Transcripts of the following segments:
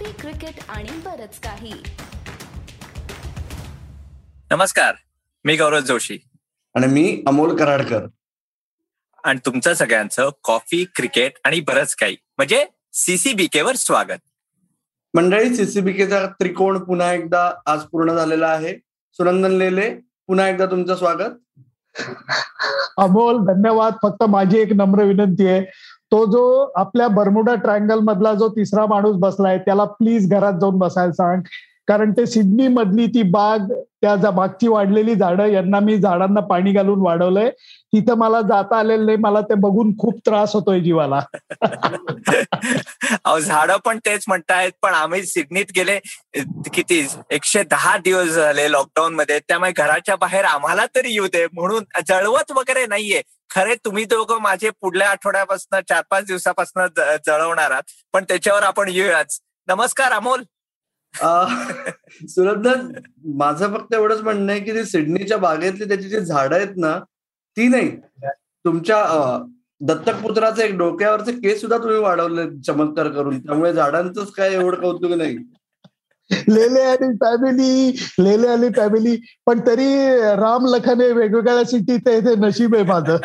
Coffee cricket आणि बरच काही. नमस्कार मी गौरव जोशी. आणि मी अमोल कराडकर. आणि तुमचं सगळ्यांचं कॉफी क्रिकेट आणि बरंच काही. म्हणजे सीसीबीके वर स्वागत. मंडळी सीसीबीकेचा त्रिकोण पुन्हा एकदा आज पूर्ण झालेला आहे. सुनंदन लेले पुन्हा एकदा तुमचं स्वागत. अमोल धन्यवाद. फक्त माझी एक नम्र विनंती आहे. तो जो आपल्या बर्मुडा ट्रायंगल मधला जो तिसरा माणूस बसलाय त्याला प्लीज घरात जाऊन बसायला सांग. कारण ते सिडनी मधली ती बाग त्या जा- मागची वाढलेली झाडं यांना मी झाडांना पाणी घालून वाढवलंय. तिथं मला जाता आलेलं नाही मला ते बघून खूप त्रास होतोय जीवाला. झाडं पण तेच म्हणतायत पण आम्ही सिडनीत गेले किती एकशे दहा दिवस झाले लॉकडाऊन मध्ये. त्यामुळे घराच्या बाहेर आम्हाला तरी येऊ दे म्हणून जळवत वगैरे नाहीये. खरे तुम्ही दोघं माझे पुढल्या आठवड्यापासून चार पाच दिवसापासून जळवणार आहात पण त्याच्यावर आपण येऊयाच. नमस्कार अमोल. अं, माझं फक्त एवढंच म्हणणं आहे की ती सिडनीच्या बागेतली त्याची जी झाडं आहेत ना ती नाही. तुमच्या अं, दत्तक पुत्राचे एक डोक्यावरचे केस सुद्धा तुम्ही वाढवले चमत्कार करून. त्यामुळे झाडांचंच काय एवढं कौतुक नाही. लेले आणि फॅमिली लेले आणि फॅमिली पण तरी राम लखने वेगवेगळ्या सिटीत आहे ते नशीब आहे माझं.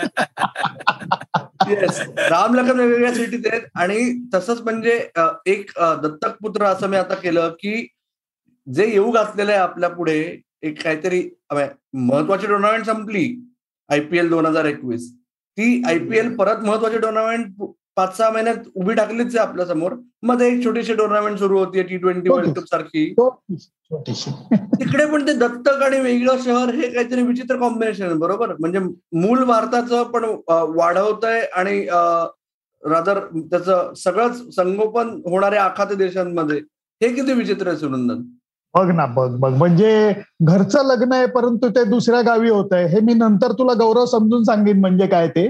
येस राम लखन वेगवेगळ्या सिटीत आहेत. आणि तसंच म्हणजे एक दत्तक पुत्र असं मी आता केलं की जे येऊ घातलेलं आहे आपल्या पुढे एक काहीतरी महत्वाची टुर्नामेंट संपली आयपीएल दोन हजार एकवीस. ती आयपीएल परत महत्वाची टुर्नामेंट पाच सहा महिन्यात उभी टाकलीच आहे आपल्यासमोर. मध्ये एक छोटीशी टुर्नामेंट सुरू होती टी ट्वेंटी वर्ल्ड कप सारखी. तिकडे पण ते दत्तक आणि वेगळं शहर हे काहीतरी विचित्र कॉम्बिनेशन आहे बरोबर? म्हणजे मूल भारताचं पण वाढवतंय आणि रादर त्याचं सगळंच संगोपन होणाऱ्या आखाती देशांमध्ये. हे किती विचित्र आहे सुनंदन? बघ ना बघ बघ. म्हणजे घरचं लग्न आहे परंतु ते दुसऱ्या गावी होत आहे हे मी नंतर तुला गौरव समजून सांगेन म्हणजे काय ते.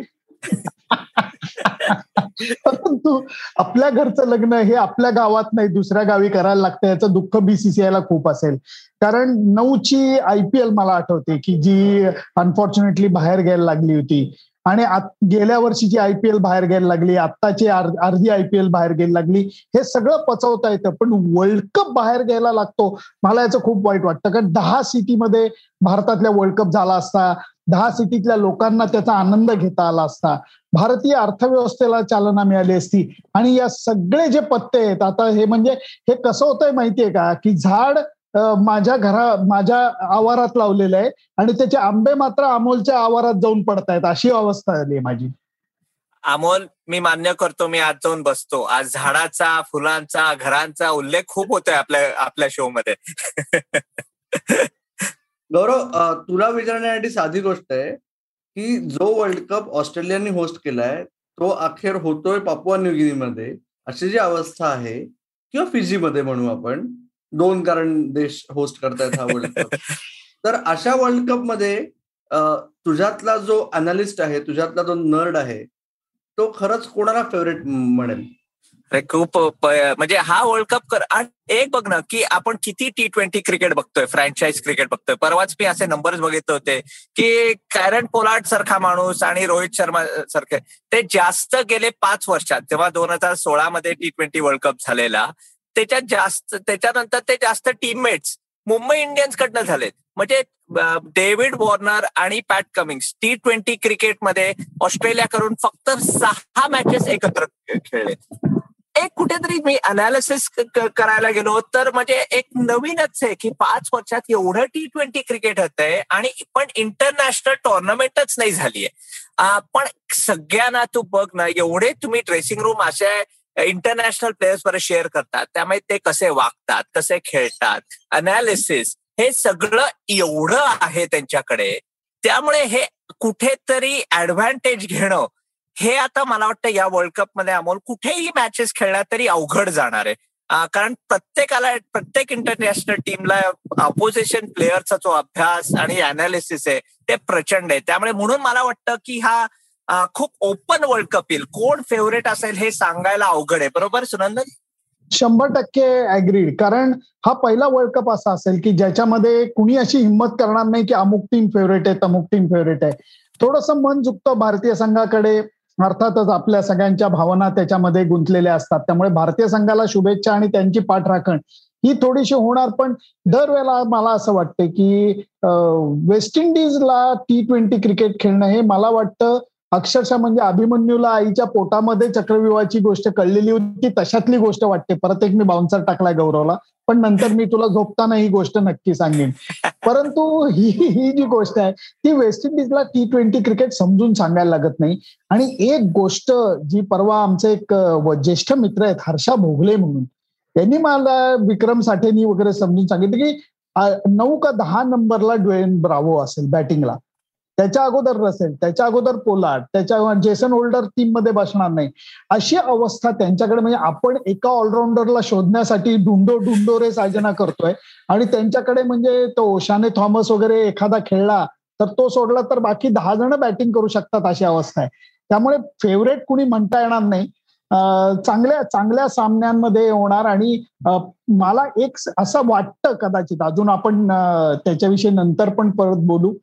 परंतु आपल्या घरचं लग्न हे आपल्या गावात नाही दुसऱ्या गावी करायला लागतं याचं दुःख बीसीसीआयला खूप असेल. कारण नऊची आयपीएल मला आठवते की जी अनफॉर्च्युनेटली बाहेर घ्यायला लागली होती. आणि गेल्या वर्षीची आयपीएल बाहेर घ्यायला लागली आत्ताची अर्धी आय पी आयपीएल बाहेर घ्यायला लागली हे सगळं पचवता येतं पण वर्ल्ड कप बाहेर घ्यायला लागतो मला याचं खूप वाईट वाटतं. कारण दहा सिटीमध्ये भारतातल्या वर्ल्ड कप झाला असता दहा सिटीतल्या लोकांना त्याचा आनंद घेता आला असता. भारतीय अर्थव्यवस्थेला चालना मिळाली असती. आणि या सगळे जे पत्ते आहेत आता हे म्हणजे हे कसं होतंय माहितीये का? की झाड माझ्या घरा माझ्या आवारात लावलेलं आहे आणि त्याचे आंबे मात्र अमोलच्या आवारात जाऊन पडतायत अशी अवस्था आली आहे माझी. अमोल मी मान्य करतो मी आज जाऊन बसतो. आज झाडाचा फुलांचा घरांचा उल्लेख खूप होतोय आपल्या आपल्या शो मध्ये. गौरव तुला विचारण्यासाठी साधी गोष्ट आहे की जो वर्ल्ड कप ऑस्ट्रेलियाने होस्ट केलाय तो अखेर होतोय पापुआ न्यूगिनीमध्ये अशी जी अवस्था आहे किंवा फिजीमध्ये म्हणू आपण दोन कारण देश होस्ट करतायत हा वर्ल्ड कप तर अशा वर्ल्ड कपमध्ये तुझ्यातला जो अनालिस्ट आहे तुझ्यातला जो नर्ड आहे तो खरंच कोणाला फेवरेट म्हणेल? खूप म्हणजे हा वर्ल्ड कप कर आणि एक बघ ना की आपण किती टी ट्वेंटी क्रिकेट बघतोय फ्रँचाईज क्रिकेट बघतोय. परवाच मी असे नंबर्स बघितले होते की कॅरन पोलार्ड सारखा माणूस आणि रोहित शर्मा सारखे ते जास्त गेले पाच वर्षात जेव्हा दोन हजार सोळा मध्ये टी ट्वेंटी वर्ल्ड कप झालेला त्याच्यात जास्त त्याच्यानंतर ते जास्त टीममेट्स मुंबई इंडियन्स कडनं झालेत. म्हणजे डेव्हिड वॉर्नर आणि पॅट कमिंग्स टी ट्वेंटी क्रिकेटमध्ये ऑस्ट्रेलियाकडून फक्त सहा मॅचेस एकत्र खेळले एक कुठेतरी मी अनालिसिस करायला गेलो तर म्हणजे एक नवीनच आहे की पाच वर्षात एवढं टी ट्वेंटी क्रिकेट होतंय आणि पण इंटरनॅशनल टुर्नामेंटच नाही झालीये. पण सगळ्यांना तू बघ ना एवढे तुम्ही ड्रेसिंग रूम असे इंटरनॅशनल प्लेयर्स बरोबर शेअर करतात. त्यामुळे ते कसे वागतात कसे खेळतात अनालिसिस हे सगळं एवढं आहे त्यांच्याकडे. त्यामुळे हे कुठेतरी ऍडव्हान्टेज घेणं हे आता मला वाटतं या वर्ल्ड कपमध्ये अमोल कुठेही मॅचेस खेळल्या तरी अवघड जाणार आहे. कारण प्रत्येकाला प्रत्येक इंटरनॅशनल टीमला अपोजिशन प्लेयरचा जो अभ्यास आणि अनालिसिस आहे ते प्रचंड आहे. त्यामुळे म्हणून मला वाटतं की हा खूप ओपन वर्ल्ड कप येईल. कोण फेवरेट असेल हे सांगायला अवघड आहे. बरोबर सुनंदन? शंभर टक्के अग्रीड कारण हा पहिला वर्ल्ड कप असा असेल की ज्याच्यामध्ये कुणी अशी हिंमत करणार नाही की अमुक टीम फेवरेट आहे तमुक टीम फेवरेट आहे. थोडंसं मन झुकतं भारतीय संघाकडे. अर्थातच आपल्या सगळ्यांच्या भावना त्याच्यामध्ये गुंतलेल्या असतात. त्यामुळे भारतीय संघाला शुभेच्छा आणि त्यांची पाठराखण ही थोडीशी होणार. पण दरवेळेला मला असं वाटतं की वेस्ट इंडिजला टी ट्वेंटी क्रिकेट खेळणं हे मला वाटतं अक्षरशः म्हणजे अभिमन्यूला आईच्या पोटामध्ये चक्रव्यूहाची गोष्ट कळलेली होती. तशातली गोष्ट वाटते. परत एक मी बाउन्सर टाकलाय गौरवला. पण नंतर मी तुला झोपताना ही गोष्ट नक्की सांगेन. परंतु ही ही जी गोष्ट आहे ती वेस्ट इंडिजला टी ट्वेंटी क्रिकेट समजून सांगायला लागत नाही. आणि एक गोष्ट जी परवा आमचे एक ज्येष्ठ मित्र आहेत हर्षा भोगले म्हणून त्यांनी मला विक्रम साठेनी वगैरे समजून सांगितलं की नऊ का दहा नंबरला ड्वेन ब्रावो असेल बॅटिंगला त्याच्या अगोदर रसेल त्याच्या अगोदर पोलार्ड त्याच्या जेसन होल्डर टीममध्ये बसणार नाही. अशी अवस्था त्यांच्याकडे म्हणजे आपण एका ऑलराऊंडरला शोधण्यासाठी ढुंडो ढुंडो रे साजना करतोय. आणि त्यांच्याकडे म्हणजे तो ओशाने थॉमस वगैरे एखादा खेळला तर तो सोडला तर बाकी दहा जण बॅटिंग करू शकतात अशी अवस्था आहे. त्यामुळे फेवरेट कुणी म्हणता येणार नाही. चांगल्या चांगल्या सामन्यांमध्ये होणार आणि मला एक असं वाटतं कदाचित अजून आपण त्याच्याविषयी नंतर पण परत बोलू.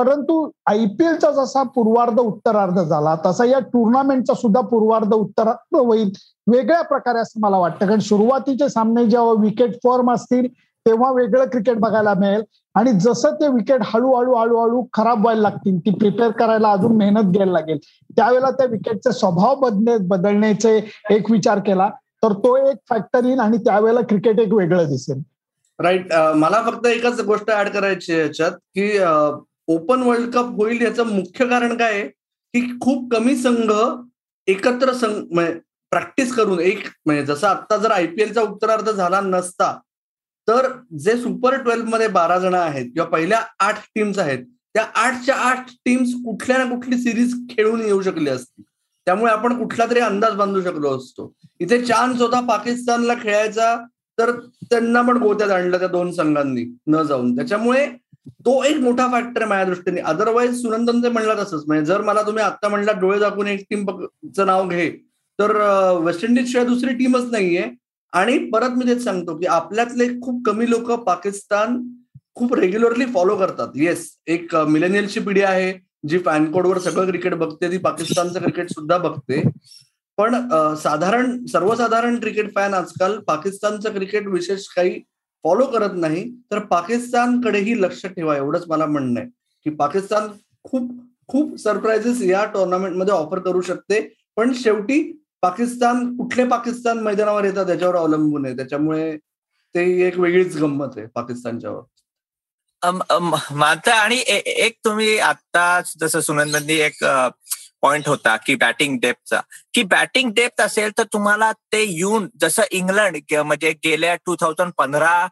परंतु आयपीएलचा जसा पूर्वार्ध उत्तरार्ध झाला तसा या टुर्नामेंटचा सुद्धा पूर्वार्ध उत्तरार्ध होईल वेगळ्या प्रकारे असं मला वाटतं. कारण सुरुवातीचे सामने जेव्हा विकेट फॉर्म असतील तेव्हा वेगळं क्रिकेट बघायला मिळेल. आणि जसं ते विकेट हळूहळू हळूहळू खराब व्हायला लागतील ती प्रिपेअर करायला अजून मेहनत घ्यायला लागेल. त्यावेळेला त्या विकेटचे स्वभाव बदले बदलण्याचे एक विचार केला तर तो एक फॅक्टर येईल आणि त्यावेळेला क्रिकेट एक वेगळं दिसेल. राईट मला फक्त एकच गोष्ट ऍड करायची याच्यात की ओपन वर्ल्ड कप होईल याचं मुख्य कारण काय आहे? की खूप कमी संघ एकत्र संघ म्हणजे प्रॅक्टिस करून एक म्हणजे जसं आता जर आयपीएलचा उत्तरार्ध झाला नसता तर जे सुपर ट्वेल्वमध्ये बारा जण आहेत किंवा पहिल्या आठ टीम्स आहेत त्या आठच्या आठ टीम्स कुठल्या ना कुठली सिरीज खेळून येऊ शकली असती त्यामुळे आपण कुठला तरी अंदाज बांधू शकलो असतो. इथे चान्स होता पाकिस्तानला खेळायचा तर त्यांना पण गोत्यात आणलं त्या दोन संघांनी न जाऊन. त्याच्यामुळे तो एक मोठा फॅक्टर आहे माझ्या दृष्टीने. अदरवाईज सुनंदन जे म्हणला तसंच. म्हणजे जर मला तुम्ही आता म्हणला डोळे दाखवून एक टीमचं नाव घे तर वेस्ट इंडिज शिवाय दुसरी टीमच नाहीये. आणि परत मी तेच सांगतो की आपल्यातले खूप कमी लोक पाकिस्तान खूप रेग्युलरली फॉलो करतात. येस एक मिलेनियलची पिढी आहे जी फॅनकोडवर सगळं क्रिकेट बघते ती पाकिस्तानचं क्रिकेट सुद्धा बघते. पण साधारण सर्वसाधारण क्रिकेट फॅन आजकाल पाकिस्तानचं क्रिकेट विशेष काही फॉलो करत नाही तर पाकिस्तानकडेही लक्ष ठेवा एवढंच मला म्हणणं आहे. की पाकिस्तान खूप खूप सरप्राईजेस या टुर्नामेंटमध्ये ऑफर करू शकते. पण शेवटी पाकिस्तान कुठले पाकिस्तान मैदानावर येतात त्याच्यावर अवलंबून आहे. त्याच्यामुळे ते एक वेगळीच गंमत आहे पाकिस्तानच्यावर. मानता आणि एक तुम्ही आता जसं सुनंदनी एक पॉइंट होता की बॅटिंग डेप्थचा की बॅटिंग डेप्थ असेल तर तुम्हाला ते येऊन जसं इंग्लंड म्हणजे गेल्या टू थाउजंड पंधरा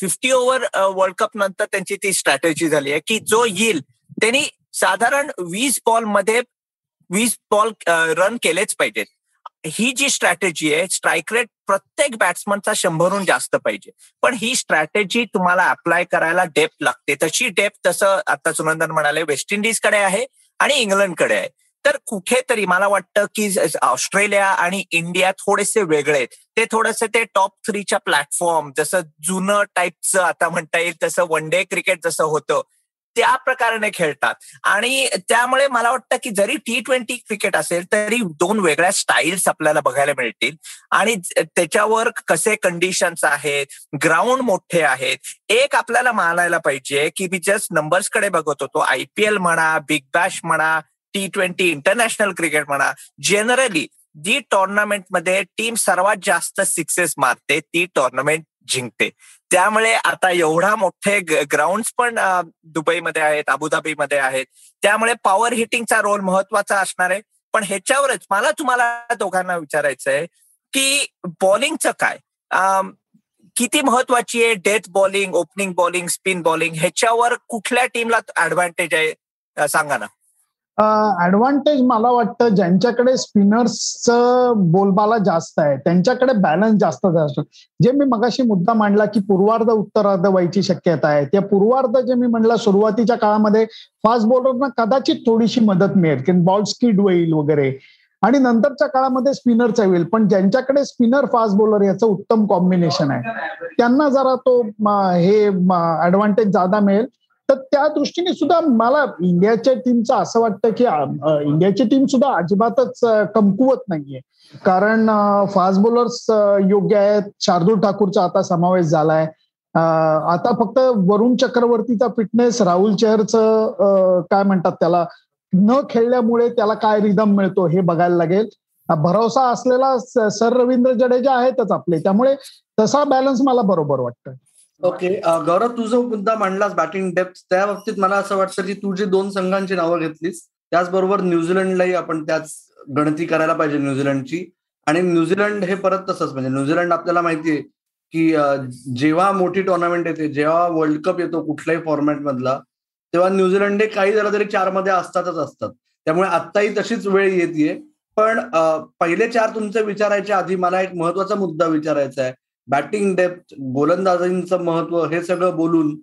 फिफ्टी ओव्हर वर्ल्ड कप नंतर त्यांची ती स्ट्रॅटेजी झाली आहे की जो येईल त्यांनी साधारण वीस बॉलमध्ये वीस बॉल रन केलेच पाहिजेत ही जी स्ट्रॅटेजी आहे स्ट्राईक रेट प्रत्येक बॅट्समनचा शंभरहून जास्त पाहिजे. पण ही स्ट्रॅटेजी तुम्हाला अप्लाय करायला डेप्थ लागते. तशी डेप्थ तसं आता सुनंदन म्हणाले वेस्ट इंडिजकडे आहे आणि इंग्लंडकडे आहे. तर कुठेतरी मला वाटतं की ऑस्ट्रेलिया आणि इंडिया थोडेसे वेगळे आहेत. ते थोडेसे ते टॉप थ्रीच्या प्लॅटफॉर्म जसं जुनं टाईपचं आता म्हणता येईल तसं वन डे क्रिकेट जसं होतं त्या प्रकाराने खेळतात. आणि त्यामुळे मला वाटतं की जरी टी ट्वेंटी क्रिकेट असेल तरी दोन वेगळ्या स्टाईल्स आपल्याला बघायला मिळतील. आणि त्याच्यावर कसे कंडिशन्स आहेत ग्राउंड मोठे आहेत एक आपल्याला मानायला पाहिजे की मी जस्ट नंबर्सकडे बघत होतो. आयपीएल म्हणा बिग बॅश म्हणा टी ट्वेंटी इंटरनॅशनल क्रिकेट म्हणा जनरली जी टुर्नामेंटमध्ये टीम सर्वात जास्त सिक्सेस मारते ती टुर्नामेंट जिंकते. त्यामुळे आता एवढा मोठे ग्राउंड पण दुबईमध्ये आहेत अबुधाबीमध्ये आहेत. त्यामुळे पॉवर हिटिंगचा रोल महत्त्वाचा असणार आहे. पण ह्याच्यावरच मला तुम्हाला दोघांना विचारायचं आहे की बॉलिंगचं काय? किती महत्वाची आहे death bowling opening bowling spin bowling ह्याच्यावर कुठल्या टीमला ऍडव्हान्टेज आहे? सांगा ना. ऍडव्हान्टेज मला वाटतं ज्यांच्याकडे स्पिनर्सचं बोलबाला जास्त आहे त्यांच्याकडे बॅलन्स जास्त असतो जे मी मगाशी मुद्दा मांडला की पूर्वार्ध उत्तरार्ध व्हायची शक्यता आहे त्या पूर्वार्ध जे मी म्हणलं सुरुवातीच्या काळामध्ये फास्ट बॉलरना कदाचित थोडीशी मदत मिळेल की बॉल स्किड होईल वगैरे. आणि नंतरच्या काळामध्ये स्पिनरचा होईल पण ज्यांच्याकडे स्पिनर फास्ट बॉलर याचं उत्तम कॉम्बिनेशन आहे त्यांना जरा तो हे ऍडव्हान्टेज जादा मिळेल. तर त्या दृष्टीने सुद्धा मला इंडियाच्या टीमचं असं वाटतं की इंडियाची टीम सुद्धा अजिबातच कमकुवत नाहीये. कारण फास्ट बॉलर्स योग्य आहेत. शार्दूल ठाकूरचा आता समावेश झालाय. आता फक्त वरुण चक्रवर्तीचा फिटनेस राहुल चेहरचं काय म्हणतात त्याला न खेळल्यामुळे त्याला काय रिदम मिळतो हे बघायला लागेल. भरोसा असलेला सर रवींद्र जडेजा आहेतच आपले. त्यामुळे तसा बॅलन्स मला बरोबर वाटतं ओके गौरव uh, तू जो मुद्दा मांडलास बॅटिंग डेप्थ त्या बाबतीत मला असं वाटतं की तू जे दोन संघांची नावं घेतलीस त्याचबरोबर न्यूझीलंडलाही आपण त्याच गणती करायला पाहिजे न्यूझीलंडची. आणि न्यूझीलंड हे परत तसंच म्हणजे न्यूझीलंड आपल्याला माहितीये की जेव्हा मोठी टुर्नामेंट येते जेव्हा वर्ल्ड कप येतो कुठल्याही फॉर्मॅटमधला तेव्हा न्यूझीलंड हे काही जरा तरी चारमध्ये असतातच असतात. त्यामुळे आत्ताही तशीच वेळ येते पण पहिले चार तुमचे विचारायच्या आधी मला एक महत्त्वाचा मुद्दा विचारायचा आहे. बॅटिंग डेप्थ गोलंदाजींचं महत्त्व हे सगळं बोलून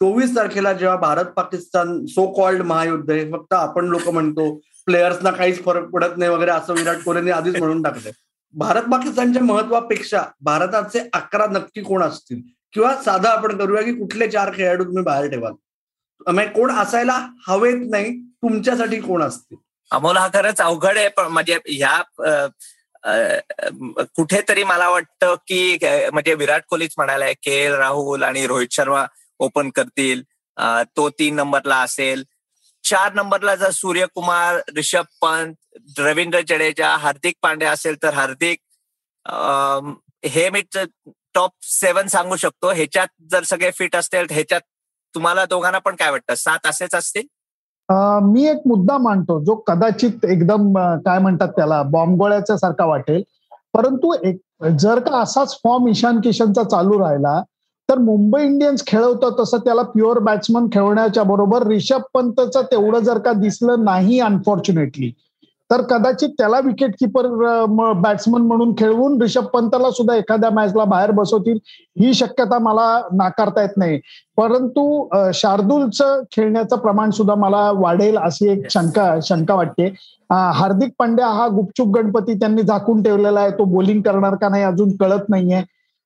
चोवीस तारखेला जेव्हा भारत पाकिस्तान सो कॉल्ड महायुद्ध हे फक्त आपण लोक म्हणतो प्लेयर्सना काहीच फरक पडत नाही वगैरे असं विराट कोहलीने आधीच म्हणून टाकलंय. भारत पाकिस्तानच्या महत्वापेक्षा भारताचे अकरा नक्की कोण असतील? किंवा साधा आपण करूया की कुठले चार खेळाडू तुम्ही बाहेर ठेवाल? म्हणजे कोण असायला हवेत नाही तुमच्यासाठी कोण असतील? अमोल हा खरंच अवघड आहे पण म्हणजे ह्या कुठेतरी मला वाटतं की म्हणजे विराट कोहलीच म्हणालाय के एल राहुल आणि रोहित शर्मा ओपन करतील. तो तीन नंबरला असेल. चार नंबरला जर सूर्यकुमार रिषभ पंत रवींद्र जडेजा हार्दिक पांडे असेल तर हार्दिक हे मी टॉप सेवन सांगू शकतो. ह्याच्यात जर सगळे फिट असतील ह्याच्यात तुम्हाला दोघांना पण काय वाटतं? सात असेच असतील? मी एक मुद्दा मांडतो जो कदाचित एकदम काय म्हणतात त्याला बॉम्बगोळ्याच्या सारखा वाटेल. परंतु एक जर का असाच फॉर्म ईशान किशनचा चालू राहिला तर मुंबई इंडियन्स खेळवतं तसं त्याला प्युअर बॅट्समन खेळवण्याच्या बरोबर रिषभ पंतचं तेवढं जर का दिसलं नाही अनफॉर्च्युनेटली तर कदाचित त्याला विकेट किपर बॅट्समन म्हणून खेळवून रिषभ पंतला सुद्धा एखाद्या मॅचला बाहेर बसवतील ही शक्यता मला नाकारता येत नाही. परंतु शार्दूलचं खेळण्याचं प्रमाण सुद्धा मला वाढेल अशी एक शंका शंका वाटते. हार्दिक पांड्या हा गुपचूप गणपती त्यांनी झाकून ठेवलेला आहे तो बोलिंग करणार का नाही अजून कळत नाहीये.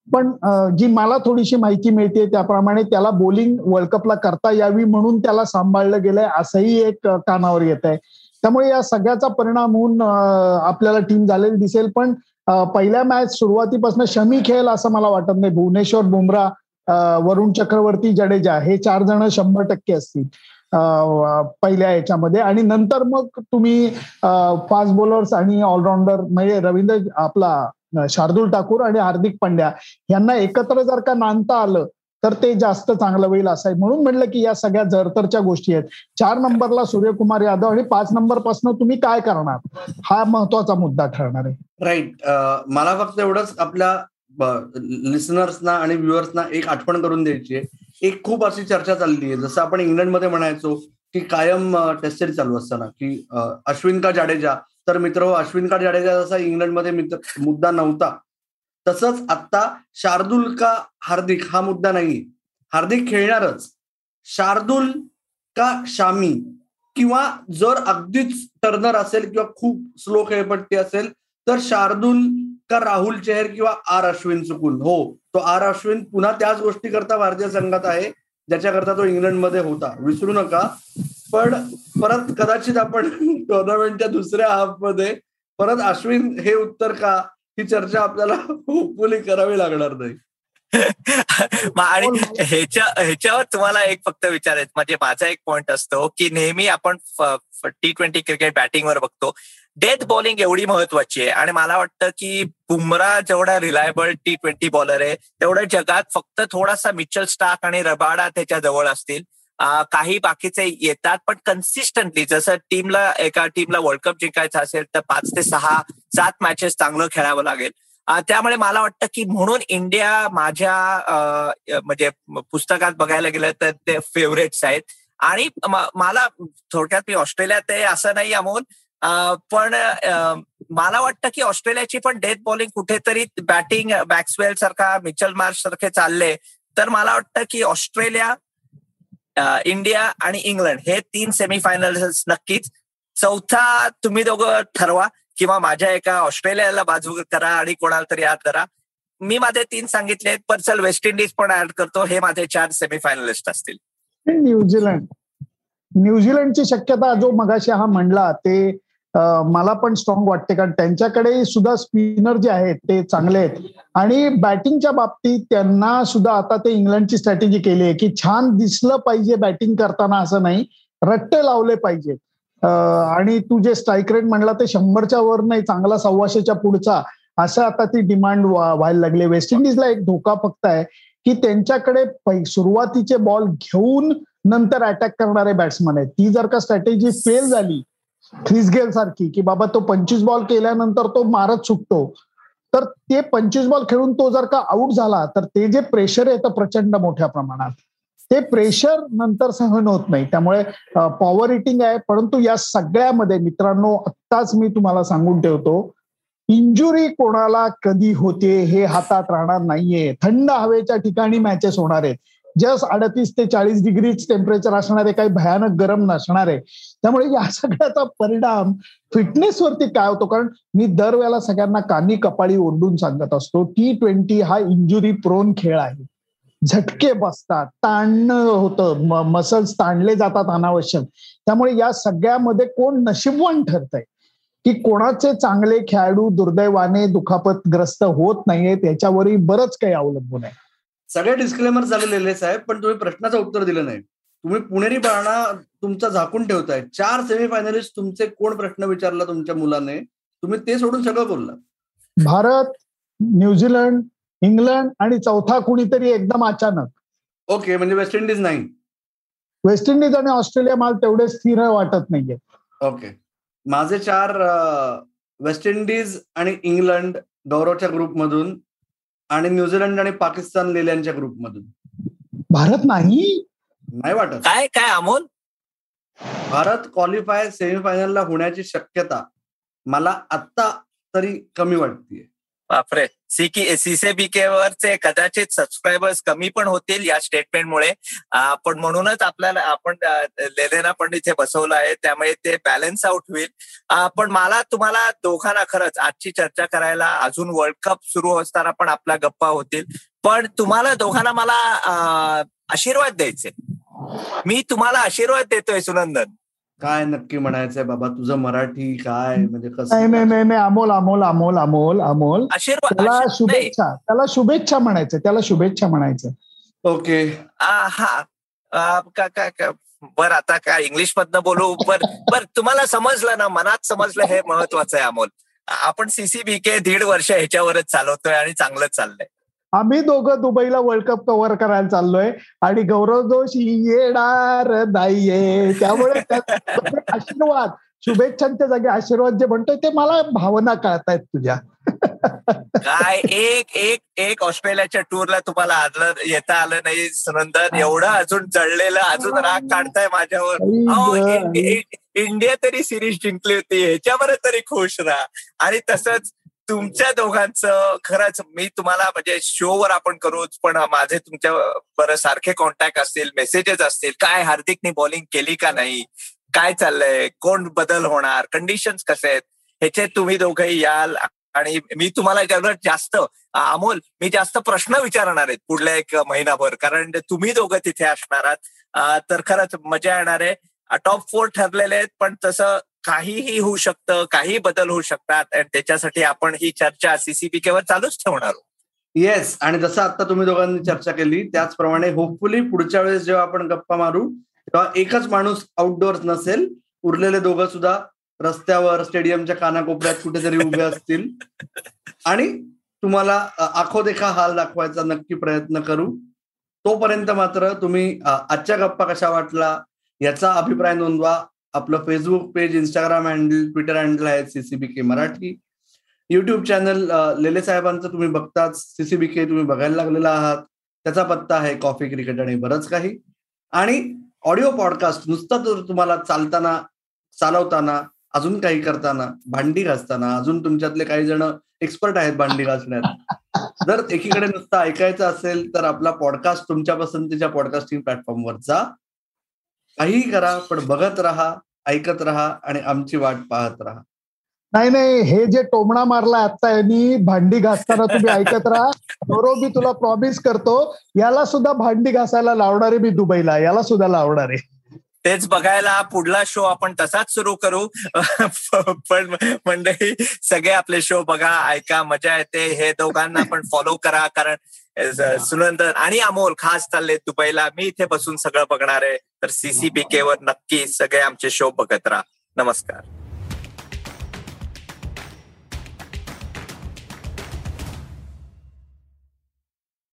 पण जी मला थोडीशी माहिती मिळते त्याप्रमाणे त्याला बोलिंग वर्ल्ड कपला करता यावी म्हणून त्याला सांभाळलं गेलंय असंही एक कानावर येत आहे त्यामुळे या सगळ्याचा परिणाम होऊन आपल्याला टीम झालेली दिसेल. पण पहिल्या मॅच सुरुवातीपासून शमी खेळ असं मला वाटत नाही. भुवनेश्वर बुमरा वरुण चक्रवर्ती जडेजा हे चार जण शंभर टक्के असतील पहिल्या याच्यामध्ये. आणि नंतर मग तुम्ही फास्ट बॉलर्स आणि ऑलराऊंडर म्हणजे रवींद्र आपला शार्दूल ठाकूर आणि हार्दिक पांड्या यांना एकत्र जर का नांदता आलं तर ते जास्त चांगलं होईल असं आहे. म्हणून म्हटलं की या सगळ्या जरतरच्या गोष्टी आहेत. चार नंबरला सूर्यकुमार यादव आणि पाच नंबरपासून तुम्ही काय करणार? हा महत्त्वाचा मुद्दा ठरणार आहे. राईट मला फक्त एवढंच आपल्या लिसनर्सना आणि व्ह्युअर्सना एक आठवण करून द्यायची आहे. एक खूप अशी चर्चा चालली आहे. जसं आपण इंग्लंडमध्ये म्हणायचो की कायम टेस्ट सिरीज चालू असताना की अश्विन का जाडेजा. तर मित्र हो, अश्विन का जाडेजा जसा इंग्लंडमध्ये मुद्दा नव्हता. तसंच आता शार्दूल का हार्दिक हा मुद्दा नाही हार्दिक खेळणारच. शार्दूल का शामी? किंवा जर अगदीच टर्नर असेल किंवा खूप स्लो खेळपट्टी असेल तर शार्दूल का राहुल चेहर किंवा आर अश्विन चुकून? हो तो आर अश्विन पुन्हा त्याच गोष्टी करता भारतीय संघात आहे ज्याच्याकरता तो इंग्लंडमध्ये होता. विसरू नका. पण परत कदाचित आपण टुर्नामेंटच्या दुसऱ्या हाफमध्ये परत अश्विन हे उत्तर का? ही चर्चा आपल्याला होपफुली करावी लागणार नाही. आणि ह्याच्या ह्याच्यावर तुम्हाला एक फक्त विचारायचं म्हणजे माझा एक पॉइंट असतो की नेहमी आपण टी ट्वेंटी क्रिकेट बॅटिंगवर बघतो. डेथ बॉलिंग एवढी महत्वाची आहे. आणि मला वाटतं की बुमरा जेवढा रिलायबल टी ट्वेंटी बॉलर आहे तेवढं जगात फक्त थोडासा मिचल स्टाक आणि रबाडा त्याच्याजवळ असतील. काही बाकीचे येतात पण कन्सिस्टंटली जसं टीमला एका टीमला वर्ल्ड कप जिंकायचं असेल तर पाच ते सहा सात मॅचेस चांगलं खेळावं लागेल. त्यामुळे मला वाटतं की म्हणून इंडिया माझ्या म्हणजे पुस्तकात बघायला गेलं तर ते फेवरेट्स आहेत. आणि मला थोडक्यात मी ऑस्ट्रेलियात आहे असं नाही अमोल. पण मला वाटतं की ऑस्ट्रेलियाची पण डेथ बॉलिंग कुठेतरी बॅटिंग बॅक्सवेल सारखा मिचल मार्च सारखे चालले. तर मला वाटतं की ऑस्ट्रेलिया इंडिया आणि इंग्लंड हे तीन सेमीफायनल्स नक्कीच. चौथा तुम्ही दोघं ठरवा. किंवा माझ्या एका ऑस्ट्रेलियाला बाजू करा आणि कोणाला तरी ऍड करा. मी माझे तीन सांगितले पण चल वेस्ट इंडिज पण ऍड करतो. हे माझे चार सेमीफायनलिस्ट असतील. न्यूझीलंड न्यूझीलंडची शक्यता जो मगाशी हा म्हणला ते मला पण स्ट्रॉंग वाटते. कारण त्यांच्याकडे सुद्धा स्पिनर जे आहेत ते चांगले आहेत. आणि बॅटिंगच्या बाबतीत त्यांना सुद्धा आता ते इंग्लंडची स्ट्रॅटेजी केली आहे की छान दिसलं पाहिजे बॅटिंग करताना असं नाही. रट्टे लावले पाहिजे आणि तू जे स्ट्राईक रेट म्हणला ते शंभरच्या वर नाही चांगला सव्वाशेच्या पुढचा. असं आता ती डिमांड व्हायला लागली. वेस्ट इंडिजला एक धोका फक्त आहे की त्यांच्याकडे सुरुवातीचे बॉल घेऊन नंतर अटॅक करणारे बॅट्समन आहेत. ती जर का स्ट्रॅटेजी फेल झाली क्रिस गेल सारखी की बाबा तो पंचवीस बॉल केल्यानंतर तो मारत सुटतो तर ते पंचवीस बॉल खेळून तो जर का आउट झाला तर ते जे प्रेशर येतं प्रचंड मोठ्या प्रमाणात. ते प्रेशर नंतर सहन होत नाही. त्यामुळे पॉवर इटिंग आहे. परंतु या सगळ्यामध्ये मित्रांनो आत्ताच मी तुम्हाला सांगून ठेवतो इंजुरी कोणाला कधी होते हे हातात राहणार नाहीये. थंड हवेच्या ठिकाणी मॅचेस होणार आहेत. जस्ट अडतीस ते चाळीस डिग्रीच टेम्परेचर असणारे काही भयानक गरम नसणार आहे. त्यामुळे या सगळ्याचा परिणाम फिटनेसवरती काय होतो? कारण मी दरवेळेला सगळ्यांना कानी कपाळी ओढून सांगत असतो टी ट्वेंटी हा इंजुरी प्रोन खेळ आहे. झटके बसतात ताणणं होतं मसल्स ताणले जातात अनावश्यक. त्यामुळे या सगळ्यामध्ये कोण नशीबवान ठरतंय? की कोणाचे चांगले खेळाडू दुर्दैवाने दुखापतग्रस्त होत नाहीये त्याच्यावरही बरंच काही अवलंबून आहे. सगळे डिस्क्लेमर झालेले साहेब पण तुम्ही प्रश्नाचं उत्तर दिलं नाही. तुम्ही पुणेरी बाणा तुमचा झाकून ठेवताय. चार सेमीफायनलिस्ट तुमचे कोण प्रश्न विचारला तुमच्या मुलाने? तुम्ही ते सोडून सगळं बोलला. भारत न्यूझीलंड इंग्लंड आणि चौथा कुणीतरी एकदम अचानक. ओके म्हणजे वेस्ट इंडिज नाही. वेस्ट इंडिज आणि ऑस्ट्रेलिया मला तेवढे स्थिर वाटत नाहीये. ओके. माझे चार वेस्ट इंडिज आणि इंग्लंड गौरवच्या ग्रुपमधून आणि न्यूझीलंड आणि पाकिस्तान लेल्यांच्या ग्रुपमधून. भारत नाही? नाही वाटत. काय काय अमोल? भारत क्वालिफाय सेमीफायनलला होण्याची शक्यता मला आत्ता तरी कमी वाटते बापरे. सीसीबीके वरचे कदाचित सबस्क्रायबर्स कमी पण होतील या स्टेटमेंटमुळे पण म्हणूनच आपल्याला आपण लेलेना पण इथे बसवलं आहे. त्यामुळे ते बॅलन्स आउट होईल. पण मला तुम्हाला दोघांना खरंच आजची चर्चा करायला अजून वर्ल्ड कप सुरू असताना पण आपल्या गप्पा होतील. पण तुम्हाला दोघांना मला आशीर्वाद द्यायचे. मी तुम्हाला आशीर्वाद देतोय सुनंदन. काय नक्की म्हणायचंय बाबा? तुझं मराठी काय? म्हणजे कसं नाही नाही नाही अमोल अमोल अमोल अमोल अमोल. त्याला शुभेच्छा त्याला शुभेच्छा म्हणायचं त्याला शुभेच्छा म्हणायचं ओके. हा. बर आता काय इंग्लिश मधनं बोलू? बर बर तुम्हाला समजलं ना मनात समजलं हे महत्वाचं आहे अमोल. आपण सीसीबीके दीड वर्ष ह्याच्यावरच चालवतोय आणि चांगलंच चाललंय. आम्ही दोघं दुबईला वर्ल्ड कप कव्हर करायला चाललोय आणि गौरव जोशी येणार नाहीये. त्यामुळे आशीर्वाद शुभेच्छांच्या जागी आशीर्वाद जे म्हणतोय ते मला भावना कळतायत तुझ्या. काय एक एक एक ऑस्ट्रेलियाच्या टूरला तुम्हाला आलं येता आलं नाही सुनंदन एवढं अजून जळलेलं अजून राग काढताय माझ्यावर. इंडिया तरी सिरीज जिंकली होती ह्याच्यावर तरी खुश राहा. आणि तसंच तुमच्या दोघांचं खरंच मी तुम्हाला म्हणजे शोवर आपण करूच पण माझे तुमच्या बरं सारखे कॉन्टॅक्ट असतील मेसेजेस असतील काय हार्दिकनी बॉलिंग केली का नाही काय चाललंय कोण बदल होणार कंडिशन कसे आहेत ह्याचे तुम्ही दोघंही याल आणि मी तुम्हाला जास्त अमोल मी जास्त प्रश्न विचारणार आहेत पुढल्या एक महिनाभर कारण तुम्ही दोघं तिथे असणार आहात. तर खरंच मजा येणार आहे. टॉप फोर ठरलेले आहेत पण तसं काहीही होऊ शकतं काही बदल होऊ शकतात आणि त्याच्यासाठी आपण ही चर्चा सीसीबीकेवर चालूच ठेवणार येस आणि जसं आता तुम्ही दोघांनी चर्चा केली त्याचप्रमाणे होपफुली पुढच्या वेळेस जेव्हा आपण गप्पा मारू तेव्हा एकच माणूस आउटडोअर्स नसेल उरलेले दोघं सुद्धा रस्त्यावर स्टेडियमच्या कानाकोपऱ्यात कुठेतरी उभे असतील. आणि तुम्हाला आखो देखा हाल दाखवायचा नक्की प्रयत्न करू. तोपर्यंत मात्र तुम्ही आजच्या गप्पा कशा वाटला याचा अभिप्राय नोंदवा. आपलं Facebook page Instagram handle Twitter handle आहे CCB K Marathi. YouTube channel Lele साहेबांचं तुम्ही बघताच. सीसीबी के तुम्ही बघायला लागलेला आहात. त्याचा पत्ता आहे कॉफी क्रिकेट आणि बरंच काही. आणि ऑडिओ पॉडकास्ट नुसतं जर तुम्हाला चालताना चालवताना अजून काही करताना भांडी घासताना अजून तुमच्यातले काही जण एक्सपर्ट आहेत भांडी घासण्यात. जर एकीकडे नुसतं ऐकायचं असेल तर आपला पॉडकास्ट तुमच्या पसंतीच्या पॉडकास्टिंग प्लॅटफॉर्मवर जा. काहीही करा पण बघत राहा ऐकत राहा आणि आमची वाट पाहत राहा. नाही नाही हे जे टोमणा मारला आता यांनी भांडी घासताना तुम्ही ऐकत राहा. बरोबर मी तुला प्रॉमिस करतो याला सुद्धा भांडी घासायला लावणार आहे मी दुबईला याला सुद्धा लावणार. आहे तेच बघायला पुढला शो आपण तसाच सुरू करू. पण मंडळी सगळे आपले शो बघा ऐका मजा येते. हे दोघांना पण फॉलो करा कारण सुनंदन आणि अमोल खास चालले दुबईला. मी इथे बसून सगळं बघणार आहे. तर सीसीबीके वर नक्की सगळे आमचे शो बघत राहा. नमस्कार.